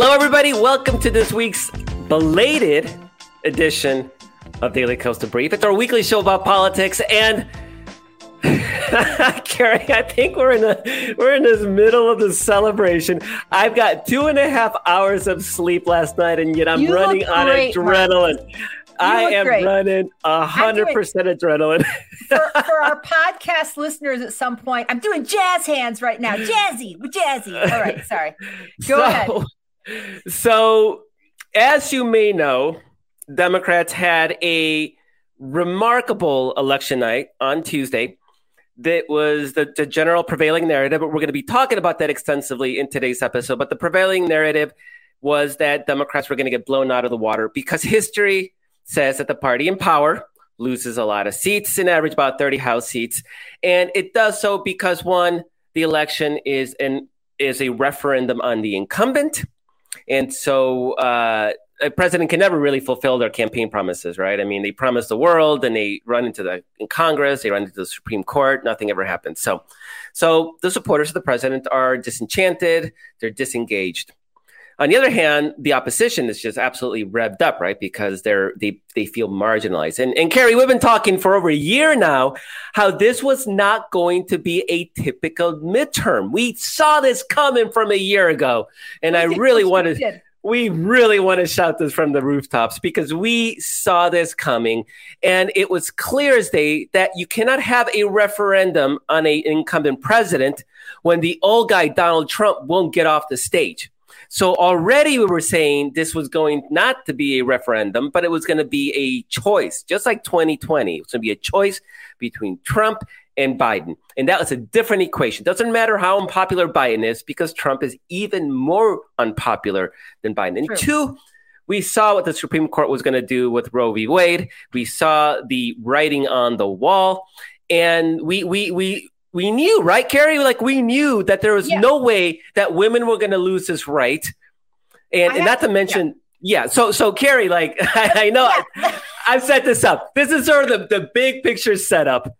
Hello, everybody. Welcome to this week's belated edition of Daily Kos Brief. It's our weekly show about politics and. Kerry, I think we're in a we're in this middle of the celebration. I've got two and a half hours of sleep last night, and yet I'm You running on great, adrenaline. I am great. running a hundred percent adrenaline. for, for our podcast listeners at some point, I'm doing jazz hands right now. Jazzy, jazzy. All right, sorry. Go ahead. So, as you may know, Democrats had a remarkable election night on Tuesday. That was the, the general prevailing narrative, but we're going to be talking about that extensively in today's episode. But the prevailing narrative was that Democrats were going to get blown out of the water because history says that the party in power loses a lot of seats, an average about 30 House seats. And it does so because one, the election is an is a referendum on the incumbent. And so uh, a president can never really fulfill their campaign promises, right? I mean, they promise the world and they run into the in Congress, they run into the Supreme Court, nothing ever happens. So so the supporters of the president are disenchanted, they're disengaged. On the other hand, the opposition is just absolutely revved up, right? Because they're they they feel marginalized. And and Kerry, we've been talking for over a year now how this was not going to be a typical midterm. We saw this coming from a year ago, and I really wanted we really want to shout this from the rooftops because we saw this coming and it was clear as day that you cannot have a referendum on an incumbent president when the old guy Donald Trump won't get off the stage. So already we were saying this was going not to be a referendum, but it was going to be a choice, just like 2020. It was going to be a choice between Trump and Biden. And that was a different equation. Doesn't matter how unpopular Biden is because Trump is even more unpopular than Biden. And True. two, we saw what the Supreme Court was going to do with Roe v. Wade. We saw the writing on the wall. And we we we we knew, right, Kerry? Like we knew that there was Yeah. no way that women were going to lose this right. And, I and not have- to mention, yeah. So so Kerry, like I, I know I've set this up. This is sort of the, the big picture setup.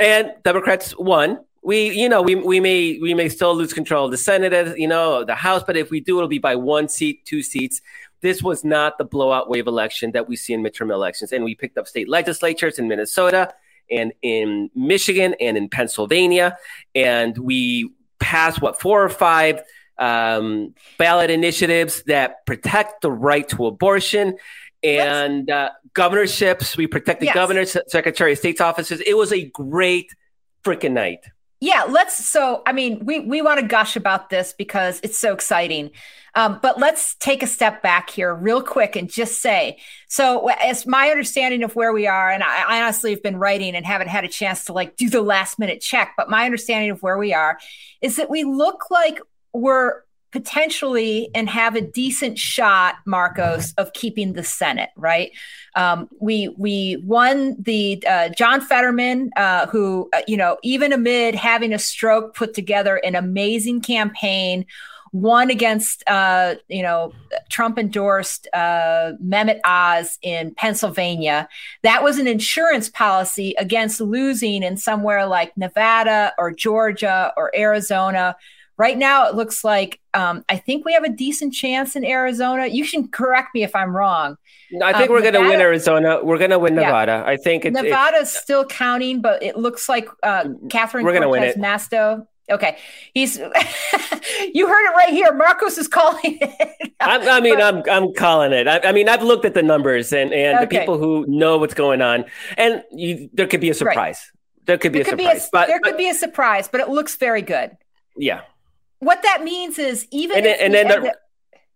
And Democrats won. We, you know, we, we may we may still lose control of the Senate, as- you know, the House, but if we do, it'll be by one seat, two seats. This was not the blowout wave election that we see in midterm elections. And we picked up state legislatures in Minnesota and in Michigan and in Pennsylvania. And we passed what four or five um, ballot initiatives that protect the right to abortion and uh, governorships. We protected Yes. governors, secretary of state's offices. It was a great freaking night. Yeah, let's. So, I mean, we we want to gush about this because it's so exciting. Um, but let's take a step back here, real quick, and just say. So, as my understanding of where we are, and I, I honestly have been writing and haven't had a chance to like do the last minute check. But my understanding of where we are is that we look like we're potentially and have a decent shot, Markos, of keeping the Senate. Right? Um, we we won the uh, John Fetterman, uh, who uh, you know, even amid having a stroke, put together an amazing campaign. One against, uh, you know, Trump endorsed uh, Mehmet Oz in Pennsylvania. That was an insurance policy against losing in somewhere like Nevada or Georgia or Arizona. Right now, it looks like um, I think we have a decent chance in Arizona. You can correct me if I'm wrong. I think Um, we're going to win Arizona. We're going to win Yeah. Nevada. I think it's, it's Nevada's still counting, but it looks like uh, Catherine We're gonna win it. Masto. Okay, he's. you heard it right here. Markos is calling it. I, I mean, I'm I'm calling it. I, I mean, I've looked at the numbers and and the people who know what's going on, and you, there could be a surprise. There could be there a could be a surprise, but, there but could be a surprise, but it looks very good. yeah, What that means is even And then- and then the- yeah,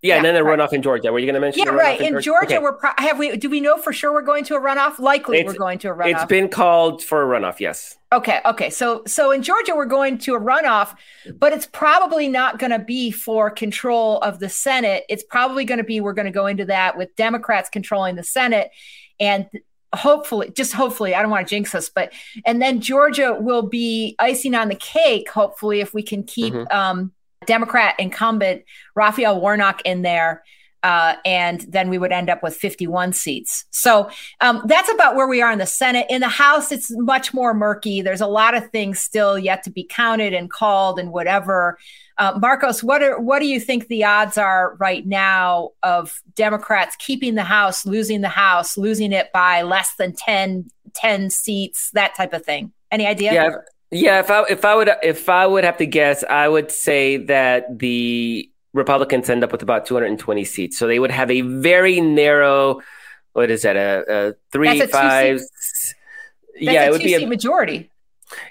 Yeah, and then the right. runoff in Georgia. Were you going to mention? yeah, right. In Georgia, Okay. we're pro- have we? Do we know for sure we're going to a runoff? Likely, It's- we're going to a runoff. It's been called for a runoff. Yes. Okay, okay. So so in Georgia we're going to a runoff, but it's probably not going to be for control of the Senate. It's probably going to be we're going to go into that with Democrats controlling the Senate and hopefully just hopefully I don't want to jinx us, but and then Georgia will be icing on the cake hopefully if we can keep Mhm. um Democrat incumbent Raphael Warnock in there. uh, and then we would end up with 51 seats. So um, that's about where we are in the Senate. In the House, it's much more murky. There's a lot of things still yet to be counted and called and whatever. Uh, Markos, what are what do you think the odds are right now of Democrats keeping the House, losing the House, losing it by less than 10, 10 seats, that type of thing? Any idea? Yeah, yeah. If I if I would if I would have to guess, I would say that the Republicans end up with about 220 seats. So they would have a very narrow, what is that, a, a three, a five? yeah, it would be a majority.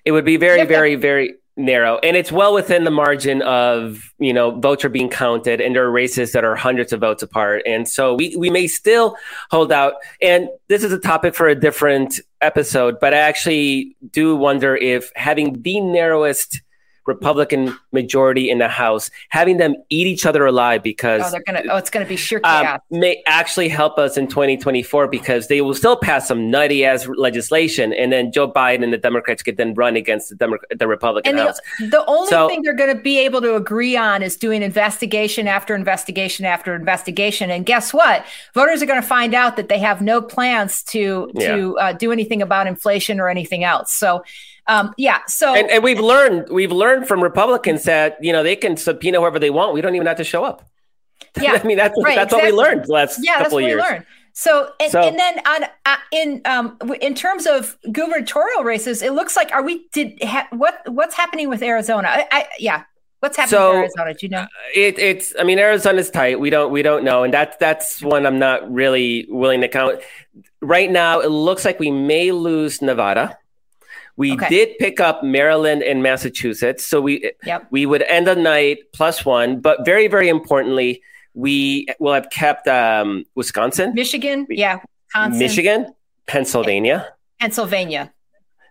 It would be very, very, very narrow. And it's well within the margin of, you know, votes are being counted and there are races that are hundreds of votes apart. And so we, we may still hold out. And this is a topic for a different episode, but I actually do wonder if having the narrowest Republican majority in the House, having them eat each other alive because oh, they're gonna oh, it's gonna be sheer um, chaos. Um, may actually help us in 2024 because they will still pass some nutty ass legislation, and then Joe Biden and the Democrats could then run against the Demo- the Republican and House. The, the only so, thing they're going to be able to agree on is doing investigation after investigation after investigation, and guess what? Voters are going to find out that they have no plans to to uh, do anything about inflation or anything else. So um, yeah. So and, and, we've learned we've learned from Republicans that you know they can subpoena whoever they want. We don't even have to show up. Yeah, I mean that's right, that's exactly. what we learned last yeah, couple that's years. We learned. So and, so and, then on uh, in um in terms of gubernatorial races, it looks like are we did ha, what what's happening with Arizona? I, I, yeah. What's happening so, with Arizona? Do you know? Uh, it, it's I mean Arizona's tight. We don't we don't know, and that's that's one I'm not really willing to count. Right now, it looks like we may lose Nevada. We okay. did pick up Maryland and Massachusetts, so we yep. we would end the night plus one. But very very importantly, we will have kept um, Wisconsin, Michigan, yeah, Wisconsin. Michigan, Pennsylvania, Pennsylvania.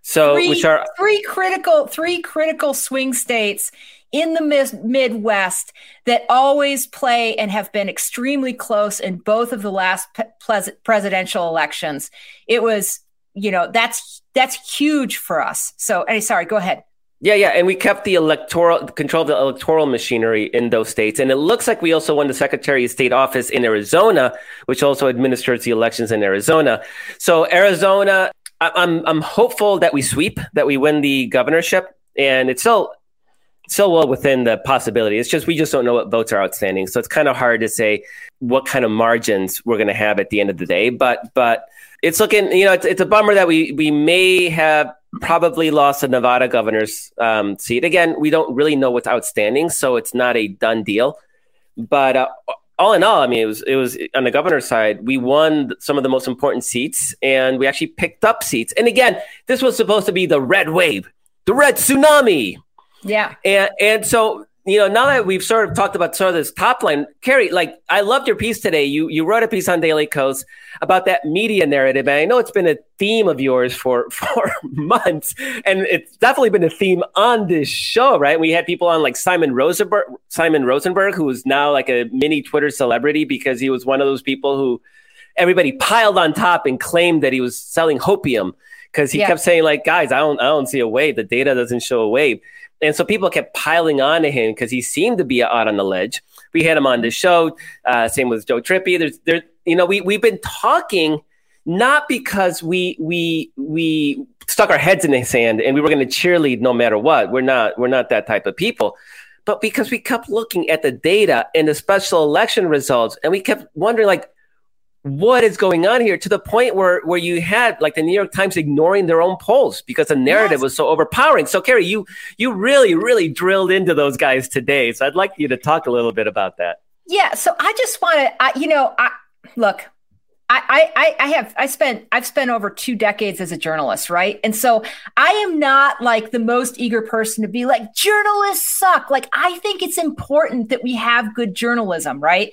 So three, which are three critical three critical swing states in the Midwest that always play and have been extremely close in both of the last pe- presidential elections. It was you know that's that's huge for us so any sorry go ahead yeah yeah and we kept the electoral control of the electoral machinery in those states and it looks like we also won the secretary of state office in arizona which also administers the elections in arizona so arizona i'm i'm hopeful that we sweep that we win the governorship and it's still still well within the possibility. It's just we just don't know what votes are outstanding, so it's kind of hard to say what kind of margins we're going to have at the end of the day. But but it's looking, you know, it's, it's a bummer that we we may have probably lost the Nevada governor's um, seat. Again, we don't really know what's outstanding, so it's not a done deal. But uh, all in all, I mean, it was it was on the governor's side. We won some of the most important seats, and we actually picked up seats. And again, this was supposed to be the red wave, the red tsunami. Yeah, and and so you know, now that we've sort of talked about sort of this top line, Kerry, like I loved your piece today. You you wrote a piece on Daily Kos about that media narrative, and I know it's been a theme of yours for for months, and it's definitely been a theme on this show, right? We had people on like Simon Rosenberg, Simon Rosenberg, who is now like a mini Twitter celebrity because he was one of those people who everybody piled on top and claimed that he was selling hopium because he yeah. kept saying like, guys, I don't I don't see a wave. The data doesn't show a wave. And so people kept piling on to him because he seemed to be out on the ledge. We had him on the show. Uh, same with Joe Trippi. There's, there, you know, we we've been talking not because we we we stuck our heads in the sand and we were going to cheerlead no matter what. We're not we're not that type of people. But because we kept looking at the data and the special election results, and we kept wondering, like, what is going on here to the point where where you had like the New York Times ignoring their own polls because the narrative yes. was so overpowering. So Kerry, you you really really drilled into those guys today. So I'd like you to talk a little bit about that. Yeah. So I just want to, you know, I, look. I, I, I have I spent I've spent over two decades as a journalist, right? And so I am not like the most eager person to be like journalists suck. Like I think it's important that we have good journalism, right?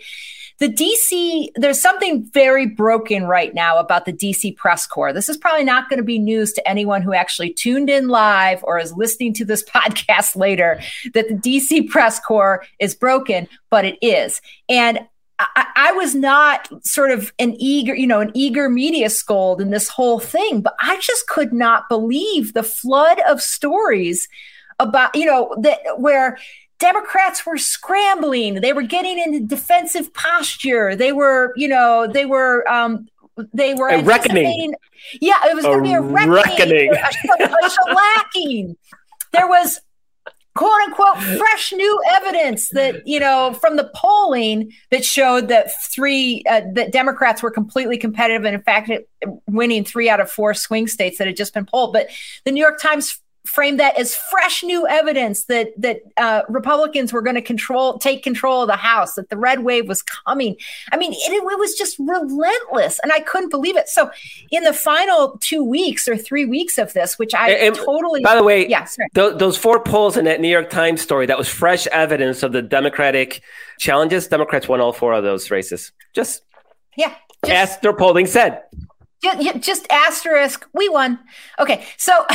The DC, there's something very broken right now about the DC press corps. This is probably not going to be news to anyone who actually tuned in live or is listening to this podcast later that the DC press corps is broken, but it is. And I, I, was not sort of an eager, you know, an eager media scold in this whole thing, but I just could not believe the flood of stories about, you know, that where Democrats were scrambling. They were getting into defensive posture. They were, you know, they were um, they were a reckoning. Yeah, it was going to be a reckoning, reckoning. A, a, shellacking. There was quote unquote fresh new evidence that you know from the polling that showed that three uh, that democrats were completely competitive and in fact winning three out of four swing states that had just been polled but the new york times framed that as fresh new evidence that that uh, Republicans were going to control take control of the House, that the red wave was coming. I mean, it, it, was just relentless, and I couldn't believe it. So, in the final two weeks or three weeks of this, which I and, totally by the way, yeah, th- those four polls in that New York Times story that was fresh evidence of the Democratic challenges. Democrats won all four of those races. Just yeah, just, as their polling said just asterisk we won. Okay so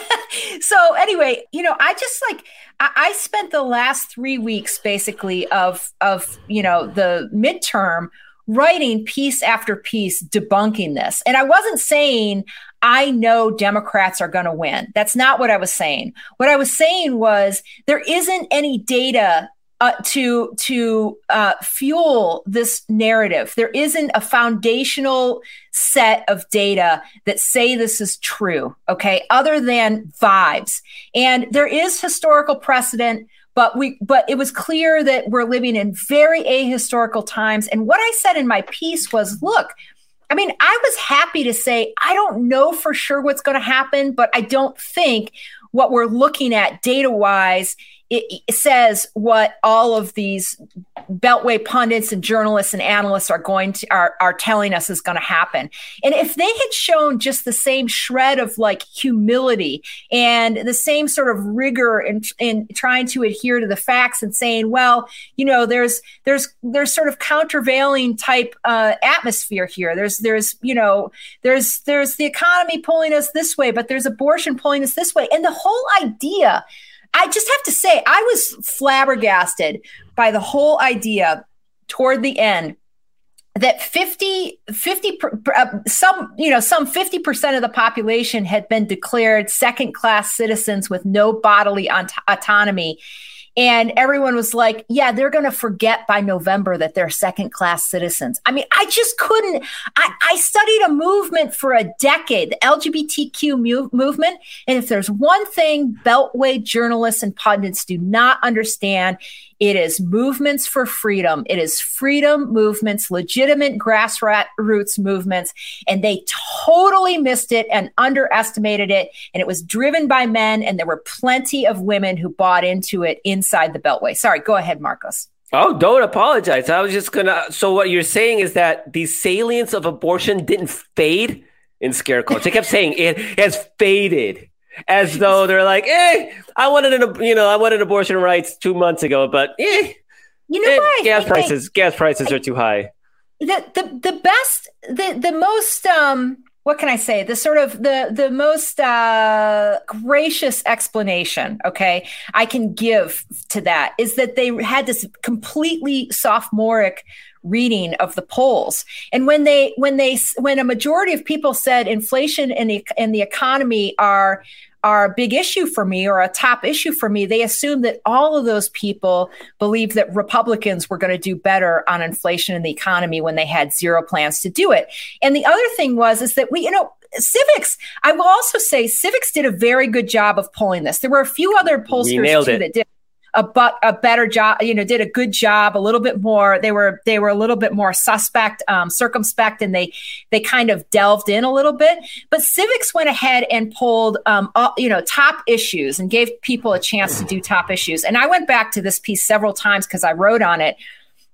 so anyway you know i just like I, spent the last three weeks basically of of you know the midterm writing piece after piece debunking this. And i wasn't saying i know democrats are going to win. That's not what i was saying. What i was saying was there isn't any data uh, to to uh, fuel this narrative. There isn't a foundational set of data that say this is true. Okay, other than vibes, and there is historical precedent. But we, but it was clear that we're living in very ahistorical times. And what I said in my piece was, look, I mean, I was happy to say I don't know for sure what's going to happen, but I don't think what we're looking at data wise it, says what all of these beltway pundits and journalists and analysts are going to are, are telling us is going to happen. And if they had shown just the same shred of like humility and the same sort of rigor in, in trying to adhere to the facts and saying well you know there's there's there's sort of countervailing type uh, atmosphere here. There's there's you know there's there's the economy pulling us this way but there's abortion pulling us this way. And the whole idea I just have to say, I was flabbergasted by the whole idea toward the end that 50 50 uh, some you know some 50% of the population had been declared second class citizens with no bodily aut- autonomy and everyone was like, yeah, they're going to forget by November that they're second class citizens. I mean, I just couldn't. I, I studied a movement for a decade, the LGBTQ mu- movement. And if there's one thing Beltway journalists and pundits do not understand, it is movements for freedom. It is freedom movements, legitimate grassroots movements. And they totally missed it and underestimated it. And it was driven by men. And there were plenty of women who bought into it inside the Beltway. Sorry, go ahead, Markos. Oh, don't apologize. I was just gonna. So what you're saying is that the salience of abortion didn't fade in scare quotes. They kept saying it has faded as though they're like, eh, I wanted an, you know, I wanted abortion rights two months ago, but eh, you know eh, what? Gas prices, gas prices are too high. The the the best, the the most, um, what can I say? The sort of the the most uh, gracious explanation, okay, I can give to that is that they had this completely sophomoric reading of the polls. And when they when they when a majority of people said inflation and the and the economy are are a big issue for me or a top issue for me, they assumed that all of those people believed that Republicans were going to do better on inflation and the economy when they had zero plans to do it. And the other thing was is that we, you know, Civiqs, I will also say Civiqs did a very good job of pulling this. There were a few other pollsters too that did a but a better job, you know, did a good job, a little bit more. They were they were a little bit more suspect, um, circumspect, and they they kind of delved in a little bit. But Civiqs went ahead and pulled, um, all, you know, top issues and gave people a chance to do top issues. And I went back to this piece several times because I wrote on it,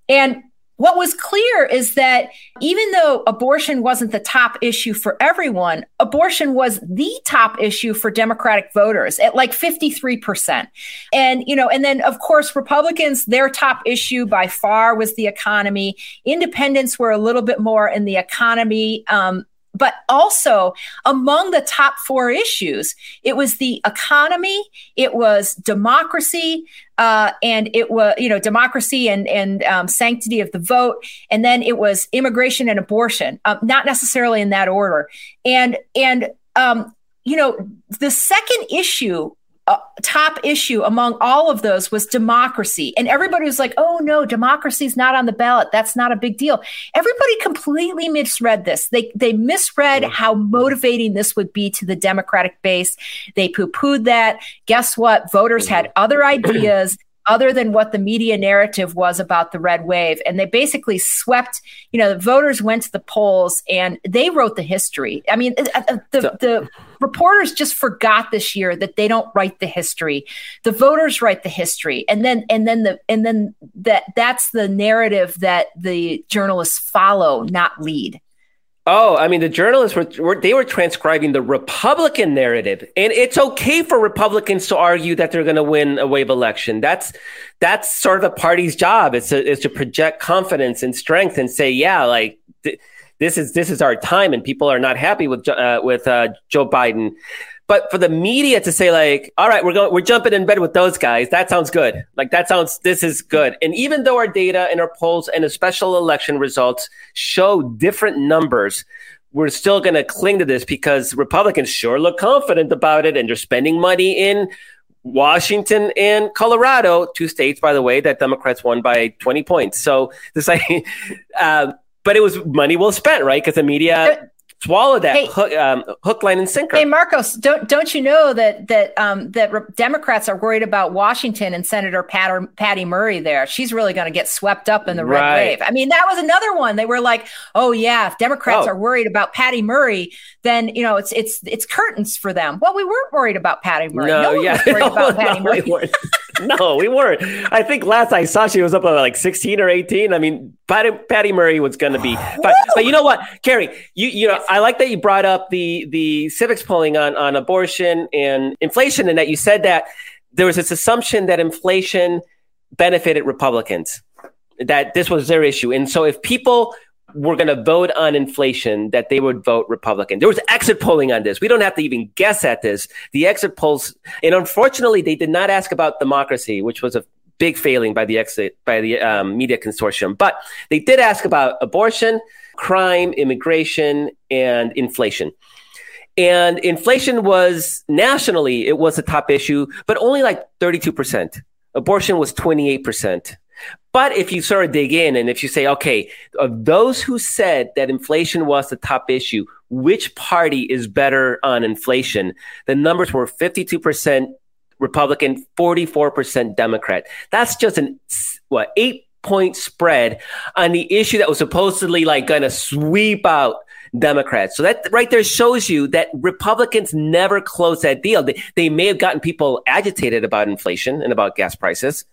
and what was clear is that even though abortion wasn't the top issue for everyone, abortion was the top issue for Democratic voters at like 53%. And, you know, and then of course, Republicans, their top issue by far was the economy. Independents were a little bit more in the economy. Um, but also among the top four issues, it was the economy, it was democracy, uh, and it was you know democracy and and um, sanctity of the vote, and then it was immigration and abortion, um, not necessarily in that order. And and um, you know the second issue uh, top issue among all of those was democracy. And everybody was like, oh no, democracy is not on the ballot. That's not a big deal. Everybody completely misread this. They, they misread how motivating this would be to the Democratic base. They poo pooed that. Guess what? Voters had other ideas other than what the media narrative was about the red wave. And they basically swept, you know, the voters went to the polls and they wrote the history. I mean, uh, uh, the, the reporters just forgot this year that they don't write the history. The voters write the history. And then, and then the, and then that, that's the narrative that the journalists follow, not lead. Oh, I mean, the journalists were, were, they were transcribing the Republican narrative, and it's okay for Republicans to argue that they're going to win a wave election. That's that's sort of the party's job. It's to, is to project confidence and strength and say, yeah, like th- this is this is our time, and people are not happy with uh, with uh, Joe Biden. But for the media to say like, all right, we're going, we're jumping in bed with those guys. That sounds good. Like that sounds, this is good. And even though our data and our polls and the special election results show different numbers, we're still going to cling to this because Republicans sure look confident about it and they're spending money in Washington and Colorado, two states, by the way, that Democrats won by 20 points. So this, like, uh, but it was money well spent, right? Because the media swallow that hey, hook, um, hook, line, and sinker. Hey, Markos, don't don't you know that that um, that re- Democrats are worried about Washington and Senator Pat- Patty Murray there? She's really going to get swept up in the red wave. I mean, that was another one. They were like, "Oh yeah, if Democrats oh. are worried about Patty Murray, then you know it's it's it's curtains for them." Well, we weren't worried about Patty Murray. No, no yeah, no, about Patty no, Murray. We no, we weren't. I think last I saw she was up at like 16 or 18. I mean, Patty, Patty Murray was going to be. But, but, you know what, Kerry, you you know, I like that you brought up the the Civiqs polling on on abortion and inflation, and that you said that there was this assumption that inflation benefited Republicans, that this was their issue, and so if people were going to vote on inflation, that they would vote Republican. There was exit polling on this. We don't have to even guess at this. The exit polls, and unfortunately, they did not ask about democracy, which was a big failing by the exit by the um, media consortium. But they did ask about abortion, crime, immigration, and inflation. And inflation was nationally, it was a top issue, but only like 32%. Abortion was 28%. But if you sort of dig in and if you say, okay, of those who said that inflation was the top issue, which party is better on inflation? The numbers were 52% Republican, 44% Democrat. That's just an, what, eight point spread on the issue that was supposedly like going to sweep out Democrats. So that right there shows you that Republicans never closed that deal. They, they may have gotten people agitated about inflation and about gas prices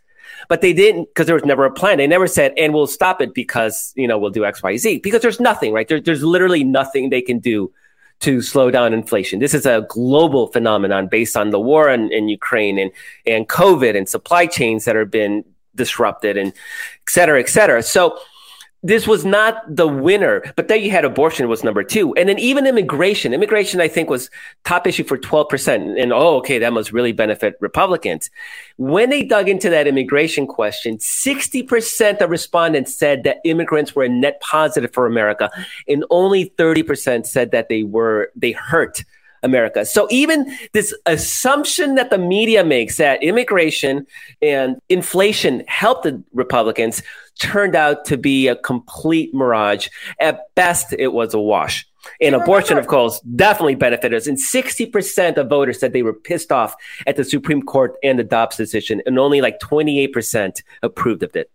but they didn't because there was never a plan. They never said, and we'll stop it because, you know, we'll do X, Y, Z because there's nothing, right? There, there's literally nothing they can do to slow down inflation. This is a global phenomenon based on the war in, in Ukraine and, and COVID and supply chains that have been disrupted and et cetera, et cetera. So this was not the winner, but then you had abortion was number two. And then even immigration, immigration, I think was top issue for 12%. And oh, okay, that must really benefit Republicans. When they dug into that immigration question, 60% of respondents said that immigrants were a net positive for America. And only 30% said that they were, they hurt America. So even this assumption that the media makes that immigration and inflation helped the Republicans turned out to be a complete mirage. At best, it was a wash. And abortion, of course, definitely benefited us. And 60% of voters said they were pissed off at the Supreme Court and the Dobbs decision, and only like 28% approved of it.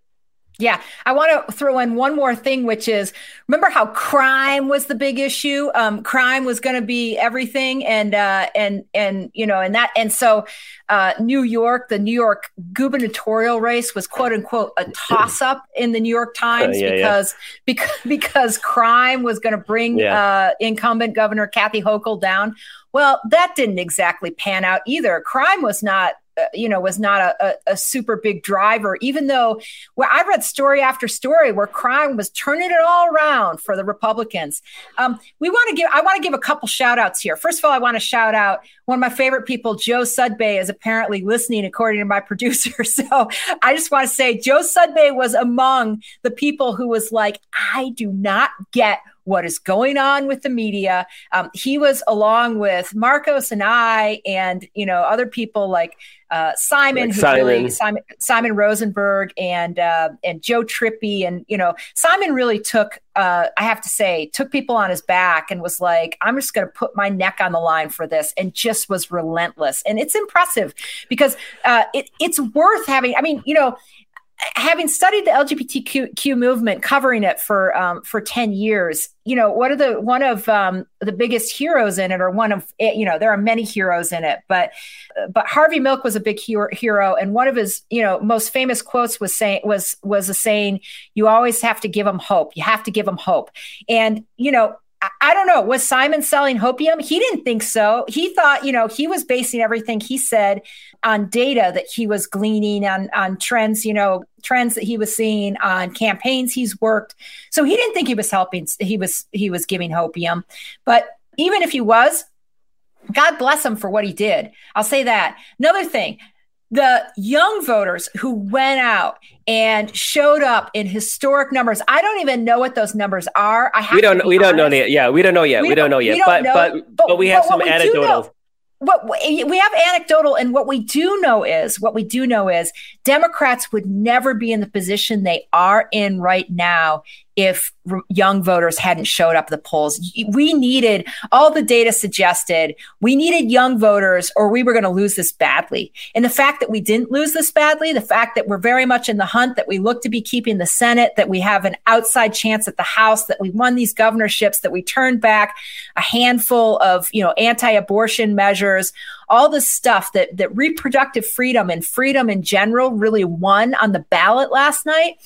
Yeah, I want to throw in one more thing, which is remember how crime was the big issue. Um, crime was going to be everything, and uh, and and you know, and that, and so uh, New York, the New York gubernatorial race was quote unquote a toss up in the New York Times uh, yeah, because yeah. because because crime was going to bring yeah. uh, incumbent Governor Kathy Hochul down. Well, that didn't exactly pan out either. Crime was not uh, you know was not a, a, a, super big driver even though well, i read story after story where crime was turning it all around for the republicans. Um, we want to give i want to give a couple shout outs here. First of all i want to shout out one of my favorite people joe sudbay is apparently listening according to my producer. So i just want to say joe sudbay was among the people who was like i do not get what is going on with the media. Um, he was along with Markos and I, and you know other people like uh, Simon, like Simon. Really, Simon, Simon Rosenberg, and uh, and Joe Trippi, and you know Simon really took, uh, I have to say, took people on his back and was like, I'm just going to put my neck on the line for this, and just was relentless, and it's impressive because uh, it, it's worth having. I mean, you know having studied the LGBTQ movement, covering it for um, for ten years, you know, one of the one of um, the biggest heroes in it, or one of eh, you know, there are many heroes in it, but but Harvey Milk was a big hero, hero, and one of his you know most famous quotes was saying was was a saying, "You always have to give them hope. You have to give them hope." And you know, I don't know. Was Simon selling hopium? He didn't think so. He thought, you know, he was basing everything he said on data that he was gleaning on on trends, you know, trends that he was seeing on campaigns he's worked. So he didn't think he was helping. He was he was giving hopium. But even if he was, God bless him for what he did. I'll say that. Another thing, the young voters who went out and showed up in historic numbers. I don't even know what those numbers are. I we don't we honest. don't know yet. Yeah, we don't know yet. We, we don't, don't, know yet. Don't but, know, but, but but we have some anecdotal what we have anecdotal and what we do know is what we do know is democrats would never be in the position they are in right now if young voters hadn't showed up the polls. We needed, all the data suggested, we needed young voters or we were going to lose this badly. And the fact that we didn't lose this badly, the fact that we're very much in the hunt, that we look to be keeping the Senate, that we have an outside chance at the House, that we won these governorships, that we turned back a handful of, you know, anti-abortion measures, all the stuff that that reproductive freedom and freedom in general really won on the ballot last night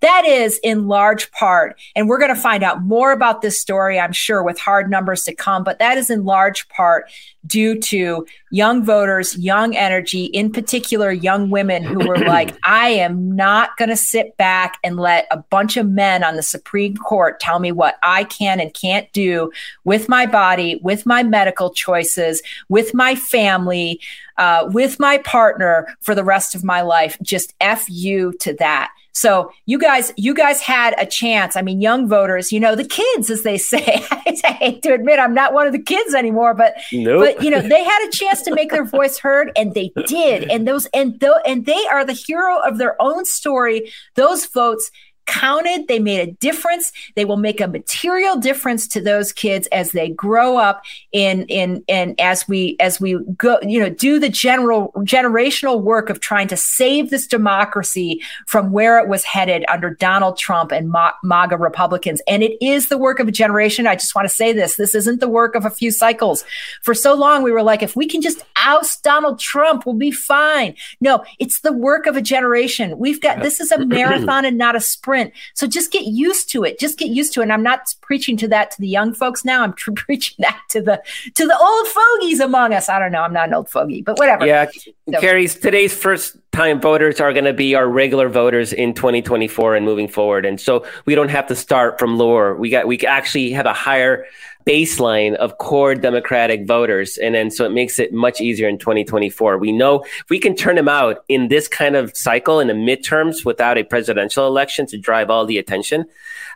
that is in large part, and we're going to find out more about this story, I'm sure, with hard numbers to come, but that is in large part due to young voters, young energy, in particular, young women who were like, I am not going to sit back and let a bunch of men on the Supreme Court tell me what I can and can't do with my body, with my medical choices, with my family, uh, with my partner for the rest of my life. Just F you to that. So you guys, you guys had a chance. I mean, young voters, you know, the kids, as they say. I hate to admit I'm not one of the kids anymore, but nope. but you know, they had a chance to make their voice heard, and they did. And those and though and they are the hero of their own story. Those votes counted. They made a difference. They will make a material difference to those kids as they grow up in in and as we as we go you know do the general generational work of trying to save this democracy from where it was headed under Donald Trump and MAGA Republicans. And it is the work of a generation. I just want to say this. This isn't the work of a few cycles. For so long we were like if we can just oust Donald Trump we'll be fine no it's the work of a generation we've got this is a marathon and not a sprint. So just get used to it. Just get used to it. And I'm not preaching to that to the young folks now. I'm preaching that to the to the old fogies among us. I don't know. I'm not an old fogey, but whatever. Yeah, so. Kerry's today's first time voters are going to be our regular voters in 2024 and moving forward. And so we don't have to start from lower. We got we actually have a higher baseline of core Democratic voters. And then so it makes it much easier in 2024. We know we can turn them out in this kind of cycle in the midterms without a presidential election to drive all the attention,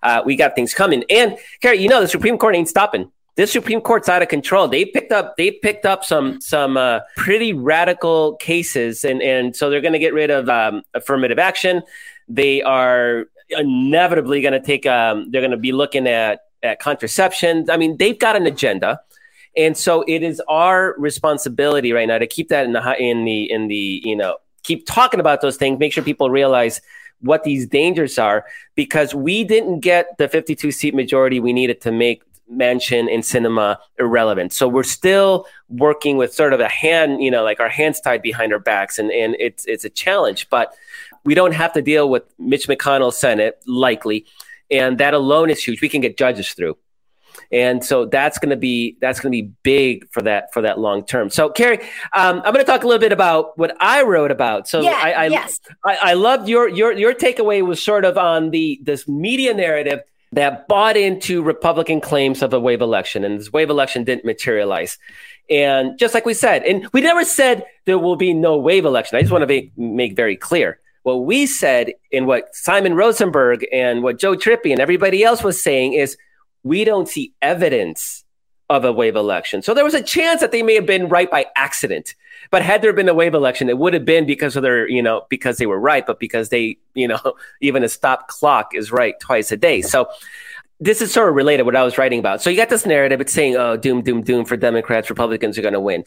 uh, we got things coming. And Kerry, you know, the Supreme Court ain't stopping. This Supreme Court's out of control. They picked up they picked up some some uh, pretty radical cases, and and so they're going to get rid of um, affirmative action. They are inevitably going to take um, they're going to be looking at at contraception. I mean, they've got an agenda. And so it is our responsibility right now to keep that in the in the in the you know keep talking about those things, make sure people realize what these dangers are because we didn't get the 52 seat majority we needed to make Manchin and Sinema irrelevant. So we're still working with sort of a hand, you know, like our hands tied behind our backs, and and it's it's a challenge, but we don't have to deal with Mitch McConnell's Senate likely and that alone is huge. We can get judges through, and so that's going to be that's going to be big for that for that long term. So, Kerry, um, I'm going to talk a little bit about what I wrote about. So, yeah, I, I, yes. I, I loved your your your takeaway was sort of on the this media narrative that bought into Republican claims of a wave election, and this wave election didn't materialize. And just like we said, and we never said there will be no wave election. I just want to be, make very clear what we said and what Simon Rosenberg and what Joe Trippi and everybody else was saying is we don't see evidence of a wave election. So there was a chance that they may have been right by accident. But had there been a wave election, it would have been because of their, you know, because they were right, but because they, you know, even a stop clock is right twice a day. So this is sort of related to what I was writing about. So you got this narrative, it's saying, oh, doom, doom, doom for Democrats, Republicans are going to win.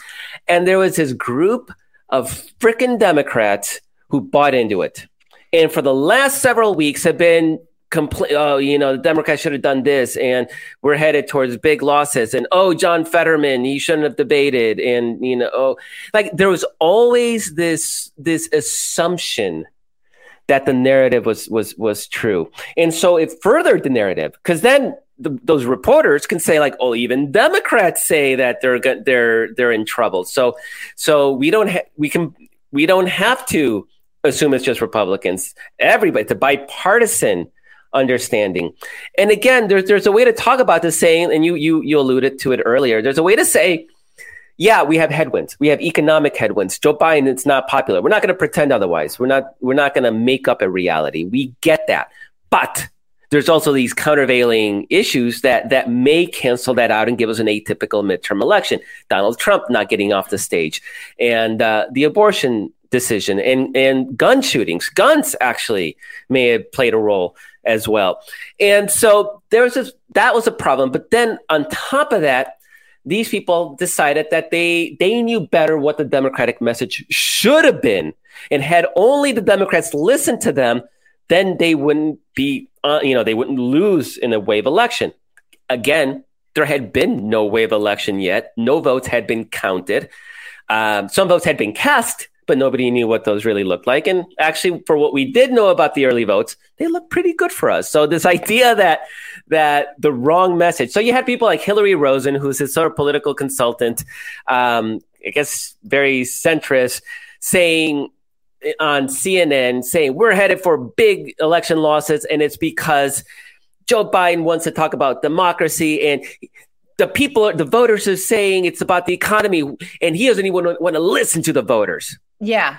And there was this group of freaking Democrats who bought into it. And for the last several weeks have been complete oh you know the democrats should have done this and we're headed towards big losses and oh john fetterman he shouldn't have debated and you know oh like there was always this this assumption that the narrative was was was true and so it furthered the narrative because then the, those reporters can say like oh even democrats say that they're they're they're in trouble so so we don't ha- we can we don't have to assume it's just republicans everybody it's a bipartisan understanding. And again, there's there's a way to talk about this saying, and you you you alluded to it earlier. There's a way to say, yeah, we have headwinds. We have economic headwinds. Joe Biden, it's not popular. We're not going to pretend otherwise. We're not we're not going to make up a reality. We get that. But there's also these countervailing issues that that may cancel that out and give us an atypical midterm election. Donald Trump not getting off the stage, and uh, the abortion decision, and and gun shootings. Guns actually may have played a role as well. And so there was this, that was a problem. But then on top of that, these people decided that they they knew better what the Democratic message should have been, and had only the Democrats listened to them, then they wouldn't be, uh, you know, they wouldn't lose in a wave election. Again, there had been no wave election yet. No votes had been counted. Um, some votes had been cast, but nobody knew what those really looked like. And actually, for what we did know about the early votes, they looked pretty good for us. So this idea that that the wrong message. So you had people like Hillary Rosen, who's a sort of political consultant, um, I guess very centrist, saying on CNN, saying we're headed for big election losses, and it's because Joe Biden wants to talk about democracy and the people, the voters are saying it's about the economy, and he doesn't even want to listen to the voters. Yeah.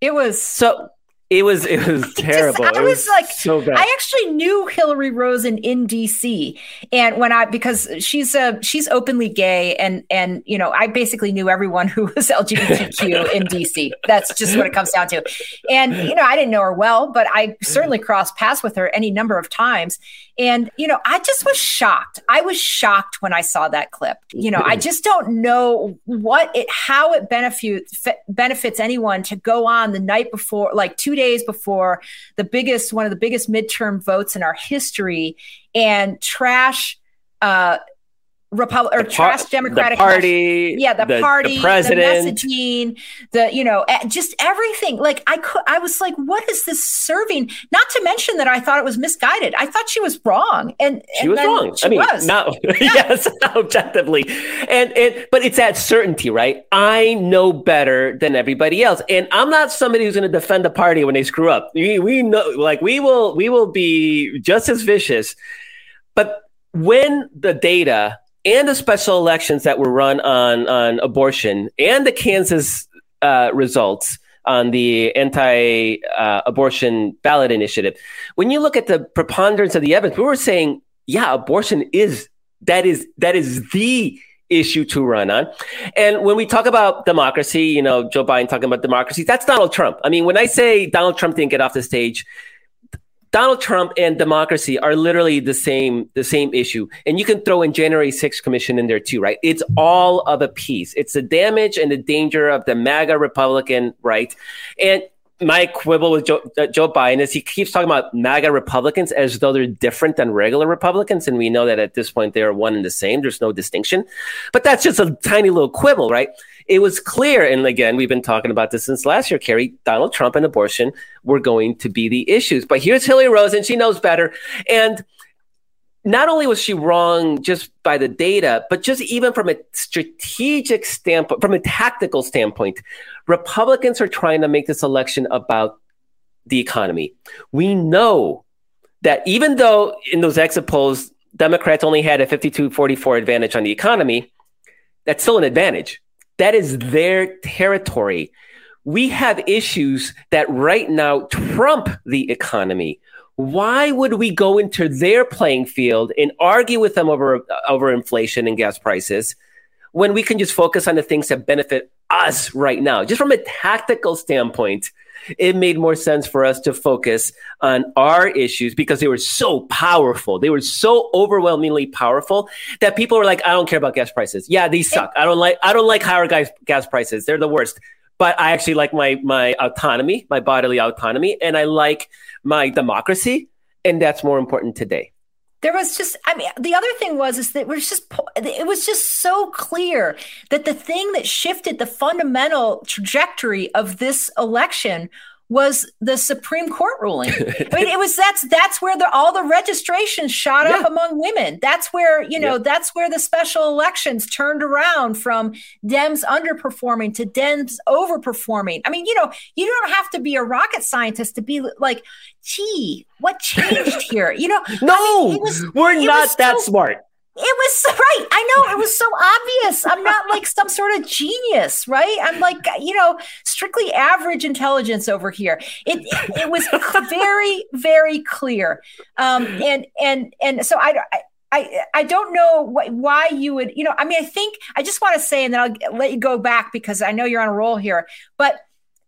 It was so it was it was terrible. Just, I was, was, like so bad. I actually knew Hillary Rosen in DC and when I because she's a she's openly gay and and you know I basically knew everyone who was LGBTQ in DC. That's just what it comes down to. And you know I didn't know her well, but I mm-hmm. certainly crossed paths with her any number of times and, you know, I just was shocked. I was shocked when I saw that clip. You know, I just don't know what it, how it benefits benefits anyone to go on the night before, like two days before the biggest, one of the biggest midterm votes in our history and trash uh, Republic or trust Democratic the party, yeah, the, the, party, the president, the messaging, the you know, just everything. Like I could, I was like, what is this serving? Not to mention that I thought it was misguided. I thought she was wrong, and she and was wrong. She I mean, was. not yeah. yes, objectively, and and but it's that certainty, right? I know better than everybody else, and I'm not somebody who's going to defend the party when they screw up. We we know, like we will we will be just as vicious, but when the data and the special elections that were run on on abortion and the Kansas uh, results on the anti-abortion uh, ballot initiative. When you look at the preponderance of the evidence, we were saying, yeah, abortion is that is that is the issue to run on. And when we talk about democracy, you know, Joe Biden talking about democracy, that's Donald Trump. I mean, when I say Donald Trump didn't get off the stage, Donald Trump and democracy are literally the same the same issue. And you can throw in January 6th commission in there too, right? It's all of a piece. It's the damage and the danger of the MAGA Republican right. And my quibble with Joe, uh, Joe, Biden is he keeps talking about MAGA Republicans as though they're different than regular Republicans. And we know that at this point they're one and the same. There's no distinction. But that's just a tiny little quibble, right? It was clear, and again, we've been talking about this since last year, Kerry, Donald Trump and abortion were going to be the issues. But here's Hillary Rosen, she knows better. And not only was she wrong just by the data, but just even from a strategic standpoint, from a tactical standpoint, Republicans are trying to make this election about the economy. We know that even though in those exit polls, Democrats only had a 52 44 advantage on the economy, that's still an advantage that is their territory. We have issues that right now trump the economy. why would we go into their playing field and argue with them over over inflation and gas prices when we can just focus on the things that benefit us right now? Just from a tactical standpoint, it made more sense for us to focus on our issues because they were so powerful. They were so overwhelmingly powerful that people were like, I don't care about gas prices. Yeah, these suck. I don't like I don't like higher gas gas prices. They're the worst. But I actually like my my autonomy, my bodily autonomy, and I like my democracy, and that's more important today. There was just, I mean, the other thing was is that it was just, it was just so clear that the thing that shifted the fundamental trajectory of this election was the Supreme Court ruling. I mean, it was that's that's where the all the registrations shot yeah. up among women. That's where you know yeah. that's where the special elections turned around from Dems underperforming to Dems overperforming. I mean, you know, you don't have to be a rocket scientist to be like, gee, what changed here? You know, no, I mean, was, we're not that smart. It was right. I know it was so obvious. I'm not like some sort of genius, right? I'm like, you know, strictly average intelligence over here. It it, it was very very clear. Um, and and and so I, I I, don't know wh- why you would, you know, I mean, I think I just want to say, and then I'll let you go back because I know you're on a roll here, but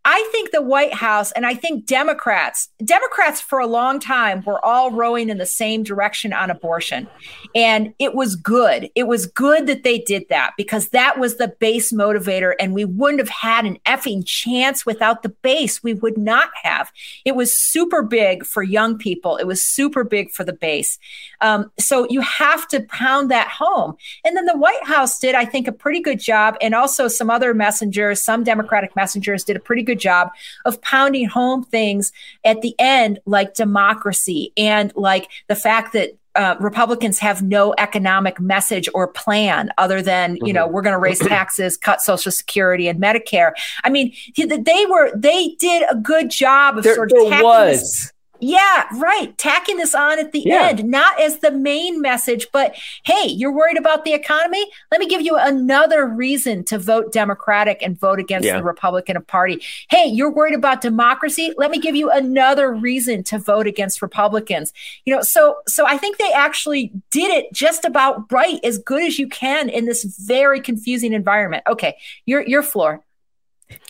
I think the White House and I think Democrats, Democrats for a long time were all rowing in the same direction on abortion. And it was good. It was good that they did that because that was the base motivator. And we wouldn't have had an effing chance without the base. We would not have. It was super big for young people, it was super big for the base. Um, so you have to pound that home. And then the White House did, I think, a pretty good job. And also some other messengers, some Democratic messengers did a pretty good good job of pounding home things at the end, like democracy and like the fact that uh, Republicans have no economic message or plan other than you know mm-hmm. we're going to raise taxes, cut Social Security and Medicare. I mean, they were they did a good job of there, sort of there was. This, yeah, right. Tacking this on at the yeah. end, not as the main message, but hey, you're worried about the economy? Let me give you another reason to vote Democratic and vote against yeah. the Republican Party. Hey, you're worried about democracy? Let me give you another reason to vote against Republicans. You know, so so I think they actually did it just about right as good as you can in this very confusing environment. Okay, your your floor.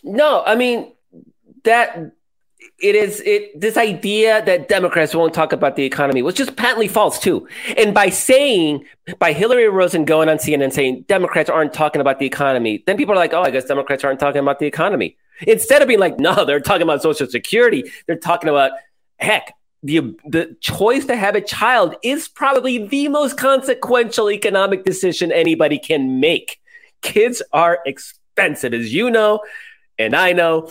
No, I mean that it is it this idea that Democrats won't talk about the economy was just patently false too. And by saying by Hillary Rosen going on CNN saying Democrats aren't talking about the economy, then people are like, oh, I guess Democrats aren't talking about the economy. Instead of being like, no, they're talking about Social Security. They're talking about heck. The, the choice to have a child is probably the most consequential economic decision anybody can make. Kids are expensive, as you know, and I know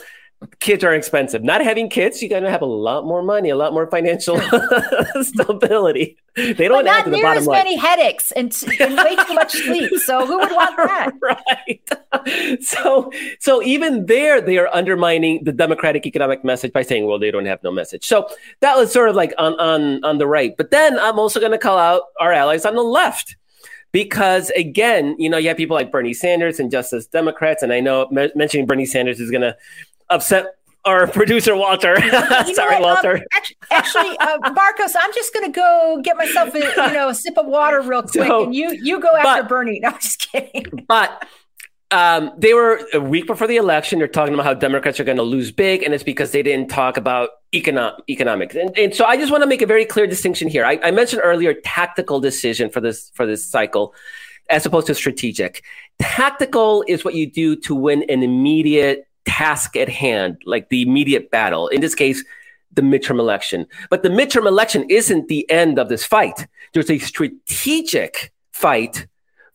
kids are expensive. Not having kids, you're going to have a lot more money, a lot more financial stability. They don't add to the bottom as line. many headaches and, and way too much sleep. So who would want that? right. So so even there, they are undermining the democratic economic message by saying, well, they don't have no message. So that was sort of like on on on the right. But then I'm also going to call out our allies on the left because again, you know, you have people like Bernie Sanders and Justice Democrats, and I know mentioning Bernie Sanders is going to upset our producer Walter. Sorry, um, Walter. Um, actually, uh, Markos, I'm just going to go get myself a you know a sip of water real quick, so, and you you go after but, Bernie. No, I'm just kidding. But um, they were a week before the election. They're talking about how Democrats are going to lose big, and it's because they didn't talk about econo- economics. And, and so I just want to make a very clear distinction here. I, I mentioned earlier tactical decision for this for this cycle, as opposed to strategic. Tactical is what you do to win an immediate task at hand, like the immediate battle. In this case, the midterm election. But the midterm election isn't the end of this fight. There's a strategic fight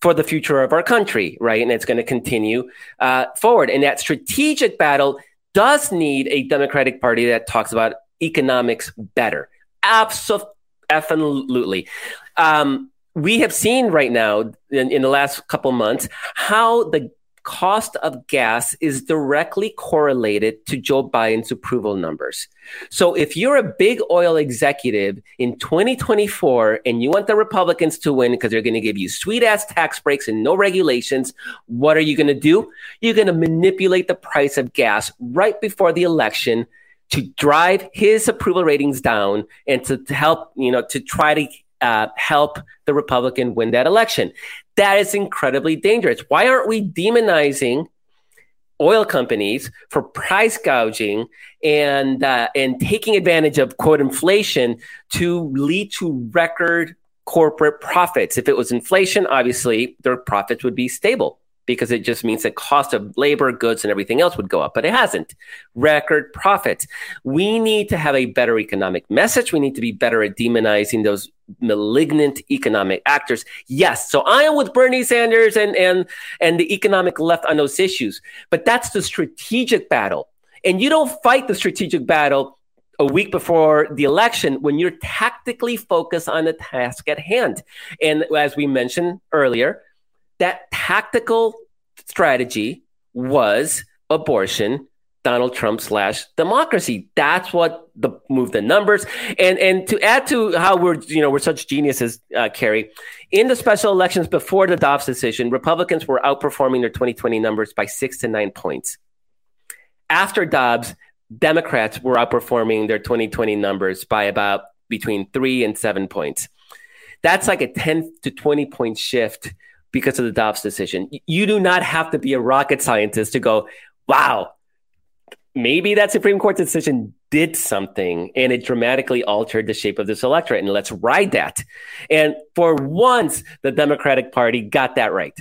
for the future of our country, right? And it's going to continue uh, forward. And that strategic battle does need a Democratic Party that talks about economics better. Absolutely. Um, we have seen right now in, in the last couple months how the cost of gas is directly correlated to Joe Biden's approval numbers. So if you're a big oil executive in 2024 and you want the Republicans to win because they're going to give you sweet ass tax breaks and no regulations, what are you going to do? You're going to manipulate the price of gas right before the election to drive his approval ratings down and to, to help, you know, to try to uh, help the Republican win that election. That is incredibly dangerous. Why aren't we demonizing oil companies for price gouging and uh, and taking advantage of quote inflation to lead to record corporate profits. If it was inflation, obviously their profits would be stable because it just means the cost of labor, goods, and everything else would go up, but it hasn't. Record profits. We need to have a better economic message. We need to be better at demonizing those malignant economic actors. Yes, so I am with Bernie Sanders and and and the economic left on those issues, but that's the strategic battle. And you don't fight the strategic battle a week before the election when you're tactically focused on the task at hand. And as we mentioned earlier, that tactical strategy was abortion Donald Trump slash democracy. That's what the move the numbers. And and to add to how we're you know we're such geniuses, uh, Kerry. In the special elections before the Dobbs decision, Republicans were outperforming their 2020 numbers by six to nine points. After Dobbs, Democrats were outperforming their 2020 numbers by about between three and seven points. That's like a 10 to 20 point shift because of the Dobbs decision. You do not have to be a rocket scientist to go, wow, maybe that Supreme Court decision did something and it dramatically altered the shape of this electorate. And let's ride that. And for once, the Democratic Party got that right.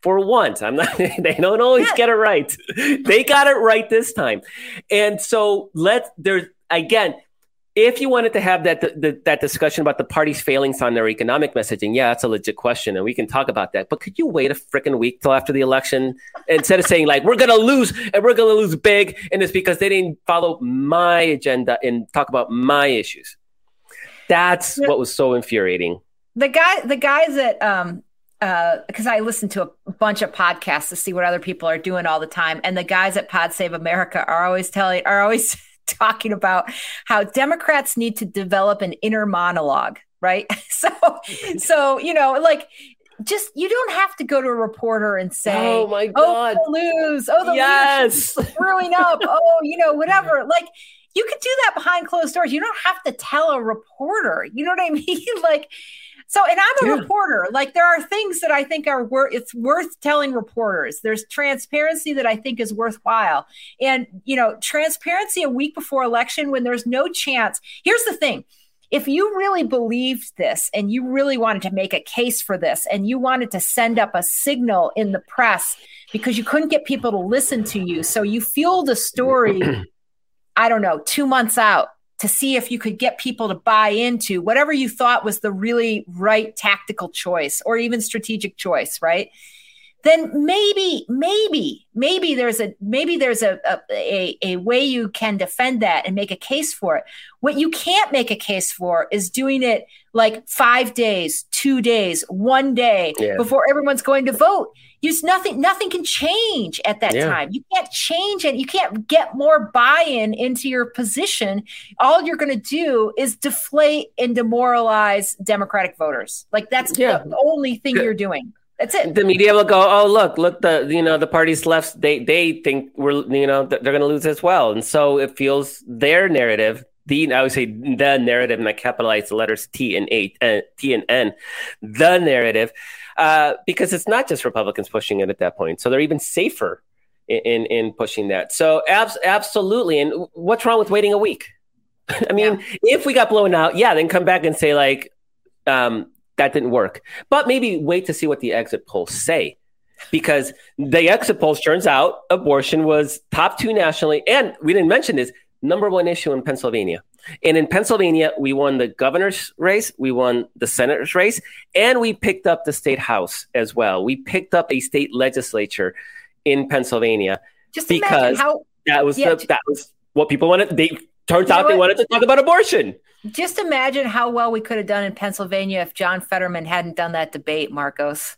For once, I'm not, they don't always get it right. they got it right this time. And so let's, there's, again, if you wanted to have that the, that discussion about the party's failings on their economic messaging, yeah, that's a legit question, and we can talk about that. But could you wait a freaking week till after the election instead of saying like we're gonna lose and we're gonna lose big, and it's because they didn't follow my agenda and talk about my issues? That's what was so infuriating. The guy, the guys that um because uh, I listen to a bunch of podcasts to see what other people are doing all the time, and the guys at Pod Save America are always telling, are always talking about how Democrats need to develop an inner monologue, right? So, so you know, like just you don't have to go to a reporter and say, "Oh my god, oh, lose, oh the oh, yes, screwing up, oh you know whatever." Like you could do that behind closed doors. You don't have to tell a reporter. You know what I mean? like so, and I'm a yeah. reporter. Like there are things that I think are worth it's worth telling reporters. There's transparency that I think is worthwhile. And, you know, transparency a week before election when there's no chance. Here's the thing. If you really believed this and you really wanted to make a case for this and you wanted to send up a signal in the press because you couldn't get people to listen to you, so you fueled a story, I don't know, two months out to see if you could get people to buy into whatever you thought was the really right tactical choice or even strategic choice, right? Then maybe, maybe, maybe there's a maybe there's a, a, a way you can defend that and make a case for it. What you can't make a case for is doing it like five days, two days, one day yeah. before everyone's going to vote. Use nothing, nothing can change at that yeah. time. You can't change it. You can't get more buy-in into your position. All you're going to do is deflate and demoralize Democratic voters. Like that's yeah. the only thing you're doing. That's it. The media will go, "Oh, look, look the you know the party's left. They they think we're you know they're going to lose as well," and so it feels their narrative the I would say the narrative, and I capitalize the letters T and A, uh, T and N, the narrative, uh, because it's not just Republicans pushing it at that point. So they're even safer in in, in pushing that. So abs- absolutely. And what's wrong with waiting a week? I mean, yeah. if we got blown out, yeah, then come back and say like um, that didn't work. But maybe wait to see what the exit polls say. Because the exit polls turns out abortion was top two nationally, and we didn't mention this number one issue in Pennsylvania. And in Pennsylvania, we won the governor's race, we won the senator's race, and we picked up the state house as well. We picked up a state legislature in Pennsylvania Just because how, that was yeah, the, that was what people wanted. They turns out they wanted to talk about abortion. Just imagine how well we could have done in Pennsylvania if John Fetterman hadn't done that debate, Markos.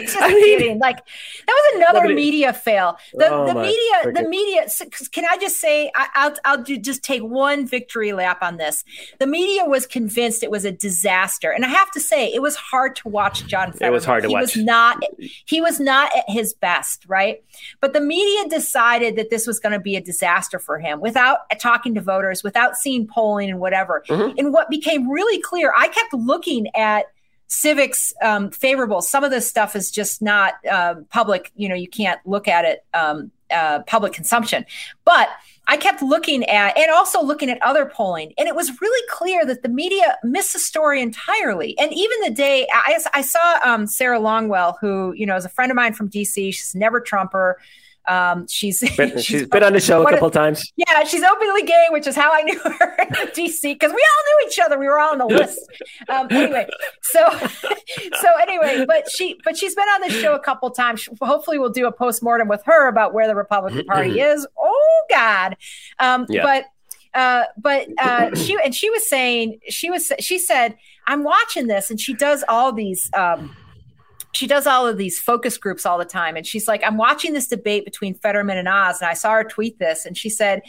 Just I mean, kidding. Like that was another media fail. The, oh the media, the media. Can I just say, I, will I'll do, just take one victory lap on this. The media was convinced it was a disaster, and I have to say, it was hard to watch John. Fetterman. It was hard to he watch. Was not he was not at his best, right? But the media decided that this was going to be a disaster for him without talking to voters, without seeing polling and whatever. Mm-hmm. And what became really clear, I kept looking at Civiqs um, favorable. Some of this stuff is just not uh, public. You know you can't look at it um, uh, public consumption. But i kept looking at and also looking at other polling and it was really clear that the media missed the story entirely. And even the day i, I saw um, sarah longwell who you know is a friend of mine from dc she's never trumper um, she's been, she's, she's been on the show a couple of, times. Yeah, she's openly gay, which is how I knew her in DC because we all knew each other. We were all on the list. Um, anyway, so so anyway, but she but she's been on the show a couple times. Hopefully, we'll do a post mortem with her about where the Republican Party is. Oh God, um, yeah. but. Uh, but uh, she and she was saying she was she said I'm watching this and she does all these um, she does all of these focus groups all the time. And she's like, I'm watching this debate between Fetterman and Oz. And I saw her tweet this. And she said,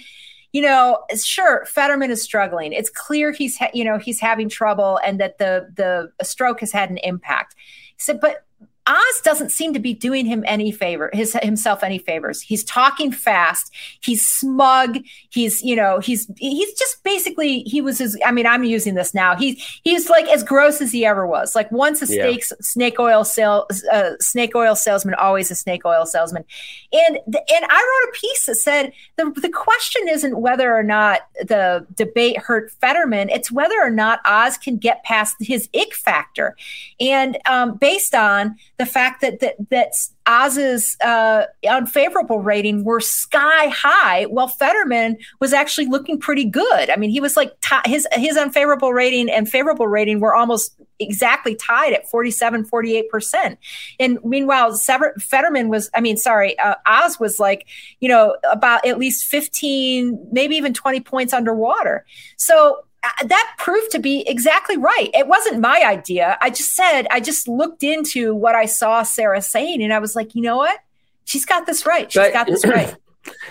you know, sure, Fetterman is struggling. It's clear he's, ha- you know, he's having trouble and that the, the stroke has had an impact. He said, but Oz doesn't seem to be doing him any favor, his himself any favors. He's talking fast. He's smug. He's, you know, he's he's just basically he was his. I mean, I'm using this now. He's he's like as gross as he ever was. Like once a yeah. snake snake oil sale uh, snake oil salesman, always a snake oil salesman. And and I wrote a piece that said the the question isn't whether or not the debate hurt Fetterman. It's whether or not Oz can get past his ick factor, and um, based on the fact that that that Oz's uh, unfavorable rating were sky high, while Fetterman was actually looking pretty good. I mean, he was like t- his his unfavorable rating and favorable rating were almost exactly tied at 47 48% and meanwhile Sever- fetterman was i mean sorry uh, oz was like you know about at least 15 maybe even 20 points underwater so that proved to be exactly right. It wasn't my idea. I just said, I just looked into what I saw Sarah saying, and I was like, you know what? She's got this right. She's but, got this right.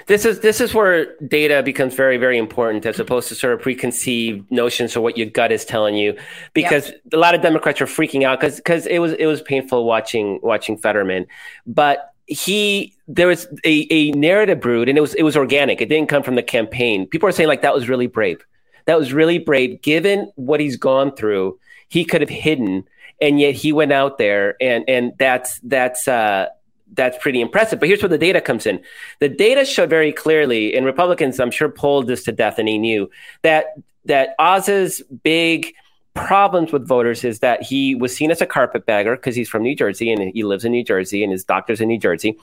This is this is where data becomes very very important as opposed to sort of preconceived notions of what your gut is telling you because yep. a lot of Democrats are freaking out because because it was it was painful watching watching Fetterman, but he there was a, a narrative brewed and it was it was organic. It didn't come from the campaign. People are saying like that was really brave that was really brave. Given what he's gone through, he could have hidden, and yet he went out there, and and that's that's uh, that's pretty impressive. But here's where the data comes in. The data showed very clearly, and Republicans, I'm sure, polled this to death, and he knew that that Oz's big problems with voters is that he was seen as a carpetbagger because he's from New Jersey and he lives in New Jersey and his doctor's in New Jersey.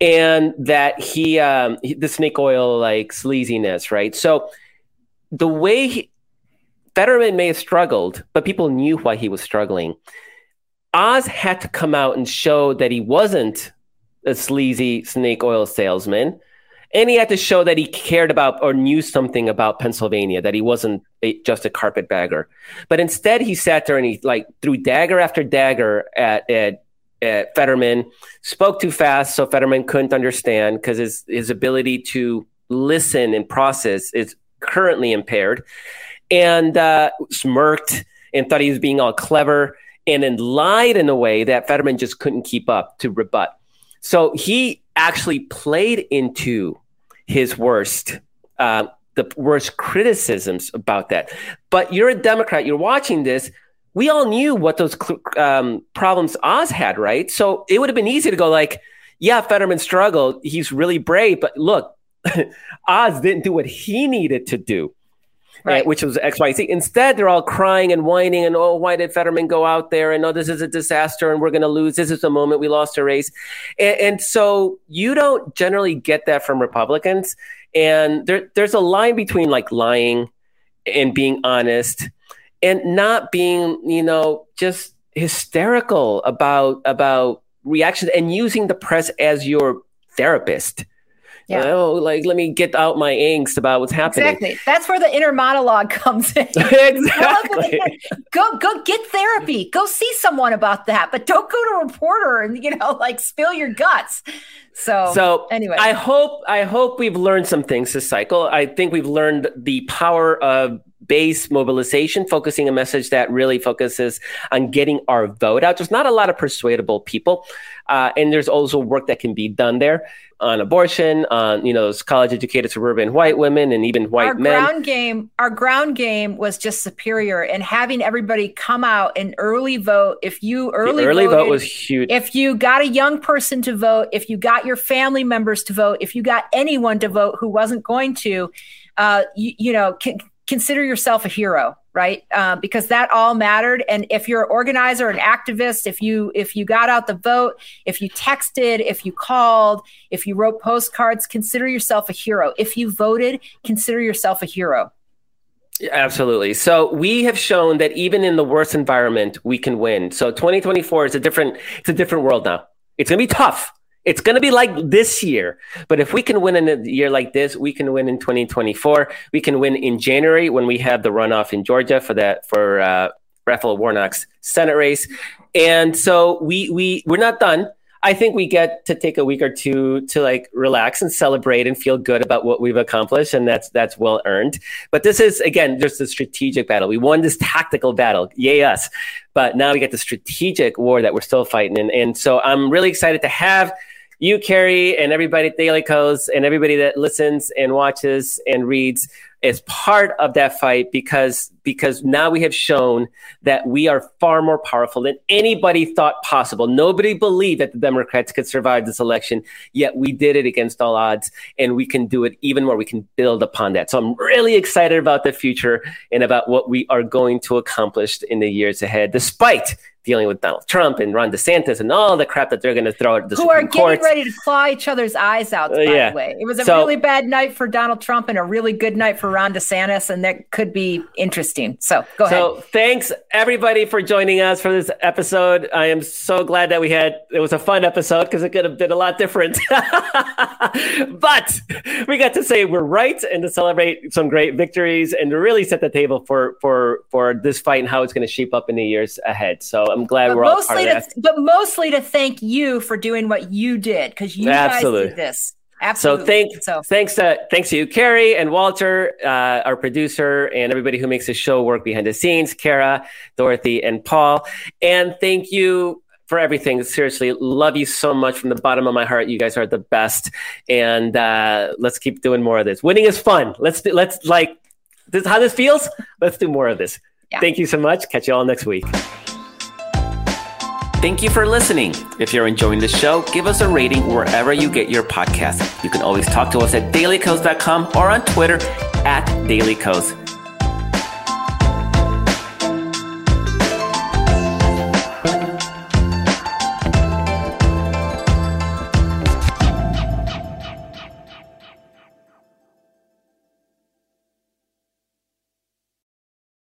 And that he, um, the snake oil like sleaziness, right? So the way he, Fetterman may have struggled, but people knew why he was struggling. Oz had to come out and show that he wasn't a sleazy snake oil salesman. And he had to show that he cared about or knew something about Pennsylvania, that he wasn't a, just a carpetbagger. But instead, he sat there and he like threw dagger after dagger at, at, at Fetterman, spoke too fast, so Fetterman couldn't understand because his, his ability to listen and process is currently impaired, and uh, smirked and thought he was being all clever and then lied in a way that Fetterman just couldn't keep up to rebut. So he actually played into his worst, uh, the worst criticisms about that. But you're a Democrat, you're watching this. We all knew what those um, problems Oz had, right? So it would have been easy to go like, yeah, Fetterman struggled. He's really brave, but look, Oz didn't do what he needed to do, eh, right. which was X, Y, Z. Instead, they're all crying and whining and, oh, why did Fetterman go out there? And, oh, this is a disaster and we're going to lose. This is the moment we lost a race. And, and, so you don't generally get that from Republicans. And there, there's a line between like lying and being honest and not being, you know, just hysterical about, about reactions and using the press as your therapist Yeah. Oh, like let me get out my angst about what's happening. Exactly. That's where the inner monologue comes in. exactly. go go get therapy. Go see someone about that, but don't go to a reporter and you know like spill your guts. So so anyway, I hope I hope we've learned some things this cycle. I think we've learned the power of base mobilization, focusing a message that really focuses on getting our vote out. There's not a lot of persuadable people, uh, and there's also work that can be done there on abortion, on you know college educated suburban white women and even white our men. ground game, our ground game was just superior, and having everybody come out and early vote. If you early the early voted, vote was huge. If you got a young person to vote, if you got your family members to vote, if you got anyone to vote who wasn't going to, uh, you, you know. Can, consider yourself a hero right uh, because that all mattered and if you're an organizer an activist if you if you got out the vote if you texted if you called if you wrote postcards consider yourself a hero if you voted consider yourself a hero Absolutely. So we have shown that even in the worst environment, we can win. So 2024 is a different, it's a different world now. It's going to be tough. It's going to be like this year. But if we can win in a year like this, we can win in 2024. We can win in January when we have the runoff in Georgia for that for uh, Raphael Warnock's Senate race. And so we we we're not done. I think we get to take a week or two to like relax and celebrate and feel good about what we've accomplished, and that's that's well earned. But this is again just a strategic battle. We won this tactical battle, yay us! But now we get the strategic war that we're still fighting, and and so I'm really excited to have you, Kerry, and everybody at Daily Kos, and everybody that listens and watches and reads is part of that fight because because now we have shown that we are far more powerful than anybody thought possible. Nobody believed that the Democrats could survive this election, yet we did it against all odds, and we can do it even more. We can build upon that. So I'm really excited about the future and about what we are going to accomplish in the years ahead, despite dealing with Donald Trump and Ron DeSantis and all the crap that they're going to throw at the Who Supreme are getting Court. ready to claw each other's eyes out, by Uh, yeah. the way. It was a So- really bad night for Donald Trump and a really good night for Ron DeSantis, and that could be interesting. So go ahead. So thanks everybody for joining us for this episode. I am so glad that we had it was a fun episode because it could have been a lot different. but we got to say we're right and to celebrate some great victories and to really set the table for for for this fight and how it's going to shape up in the years ahead. So I'm glad but we're mostly, to, that. but mostly to thank you for doing what you did because you Absolutely. guys did this. Absolutely. So thank so thanks to thanks to you, Kerry and Walter, uh, our producer, and everybody who makes the show work behind the scenes, Kara, Dorothy, and Paul. And thank you for everything. Seriously, love you so much from the bottom of my heart. You guys are the best, and uh, let's keep doing more of this. Winning is fun. Let's do, let's like this. How this feels? Let's do more of this. Yeah. Thank you so much. Catch you all next week. Thank you for listening. If you're enjoying the show, give us a rating wherever you get your podcasts. You can always talk to us at dailykos.com or on Twitter at dailykos.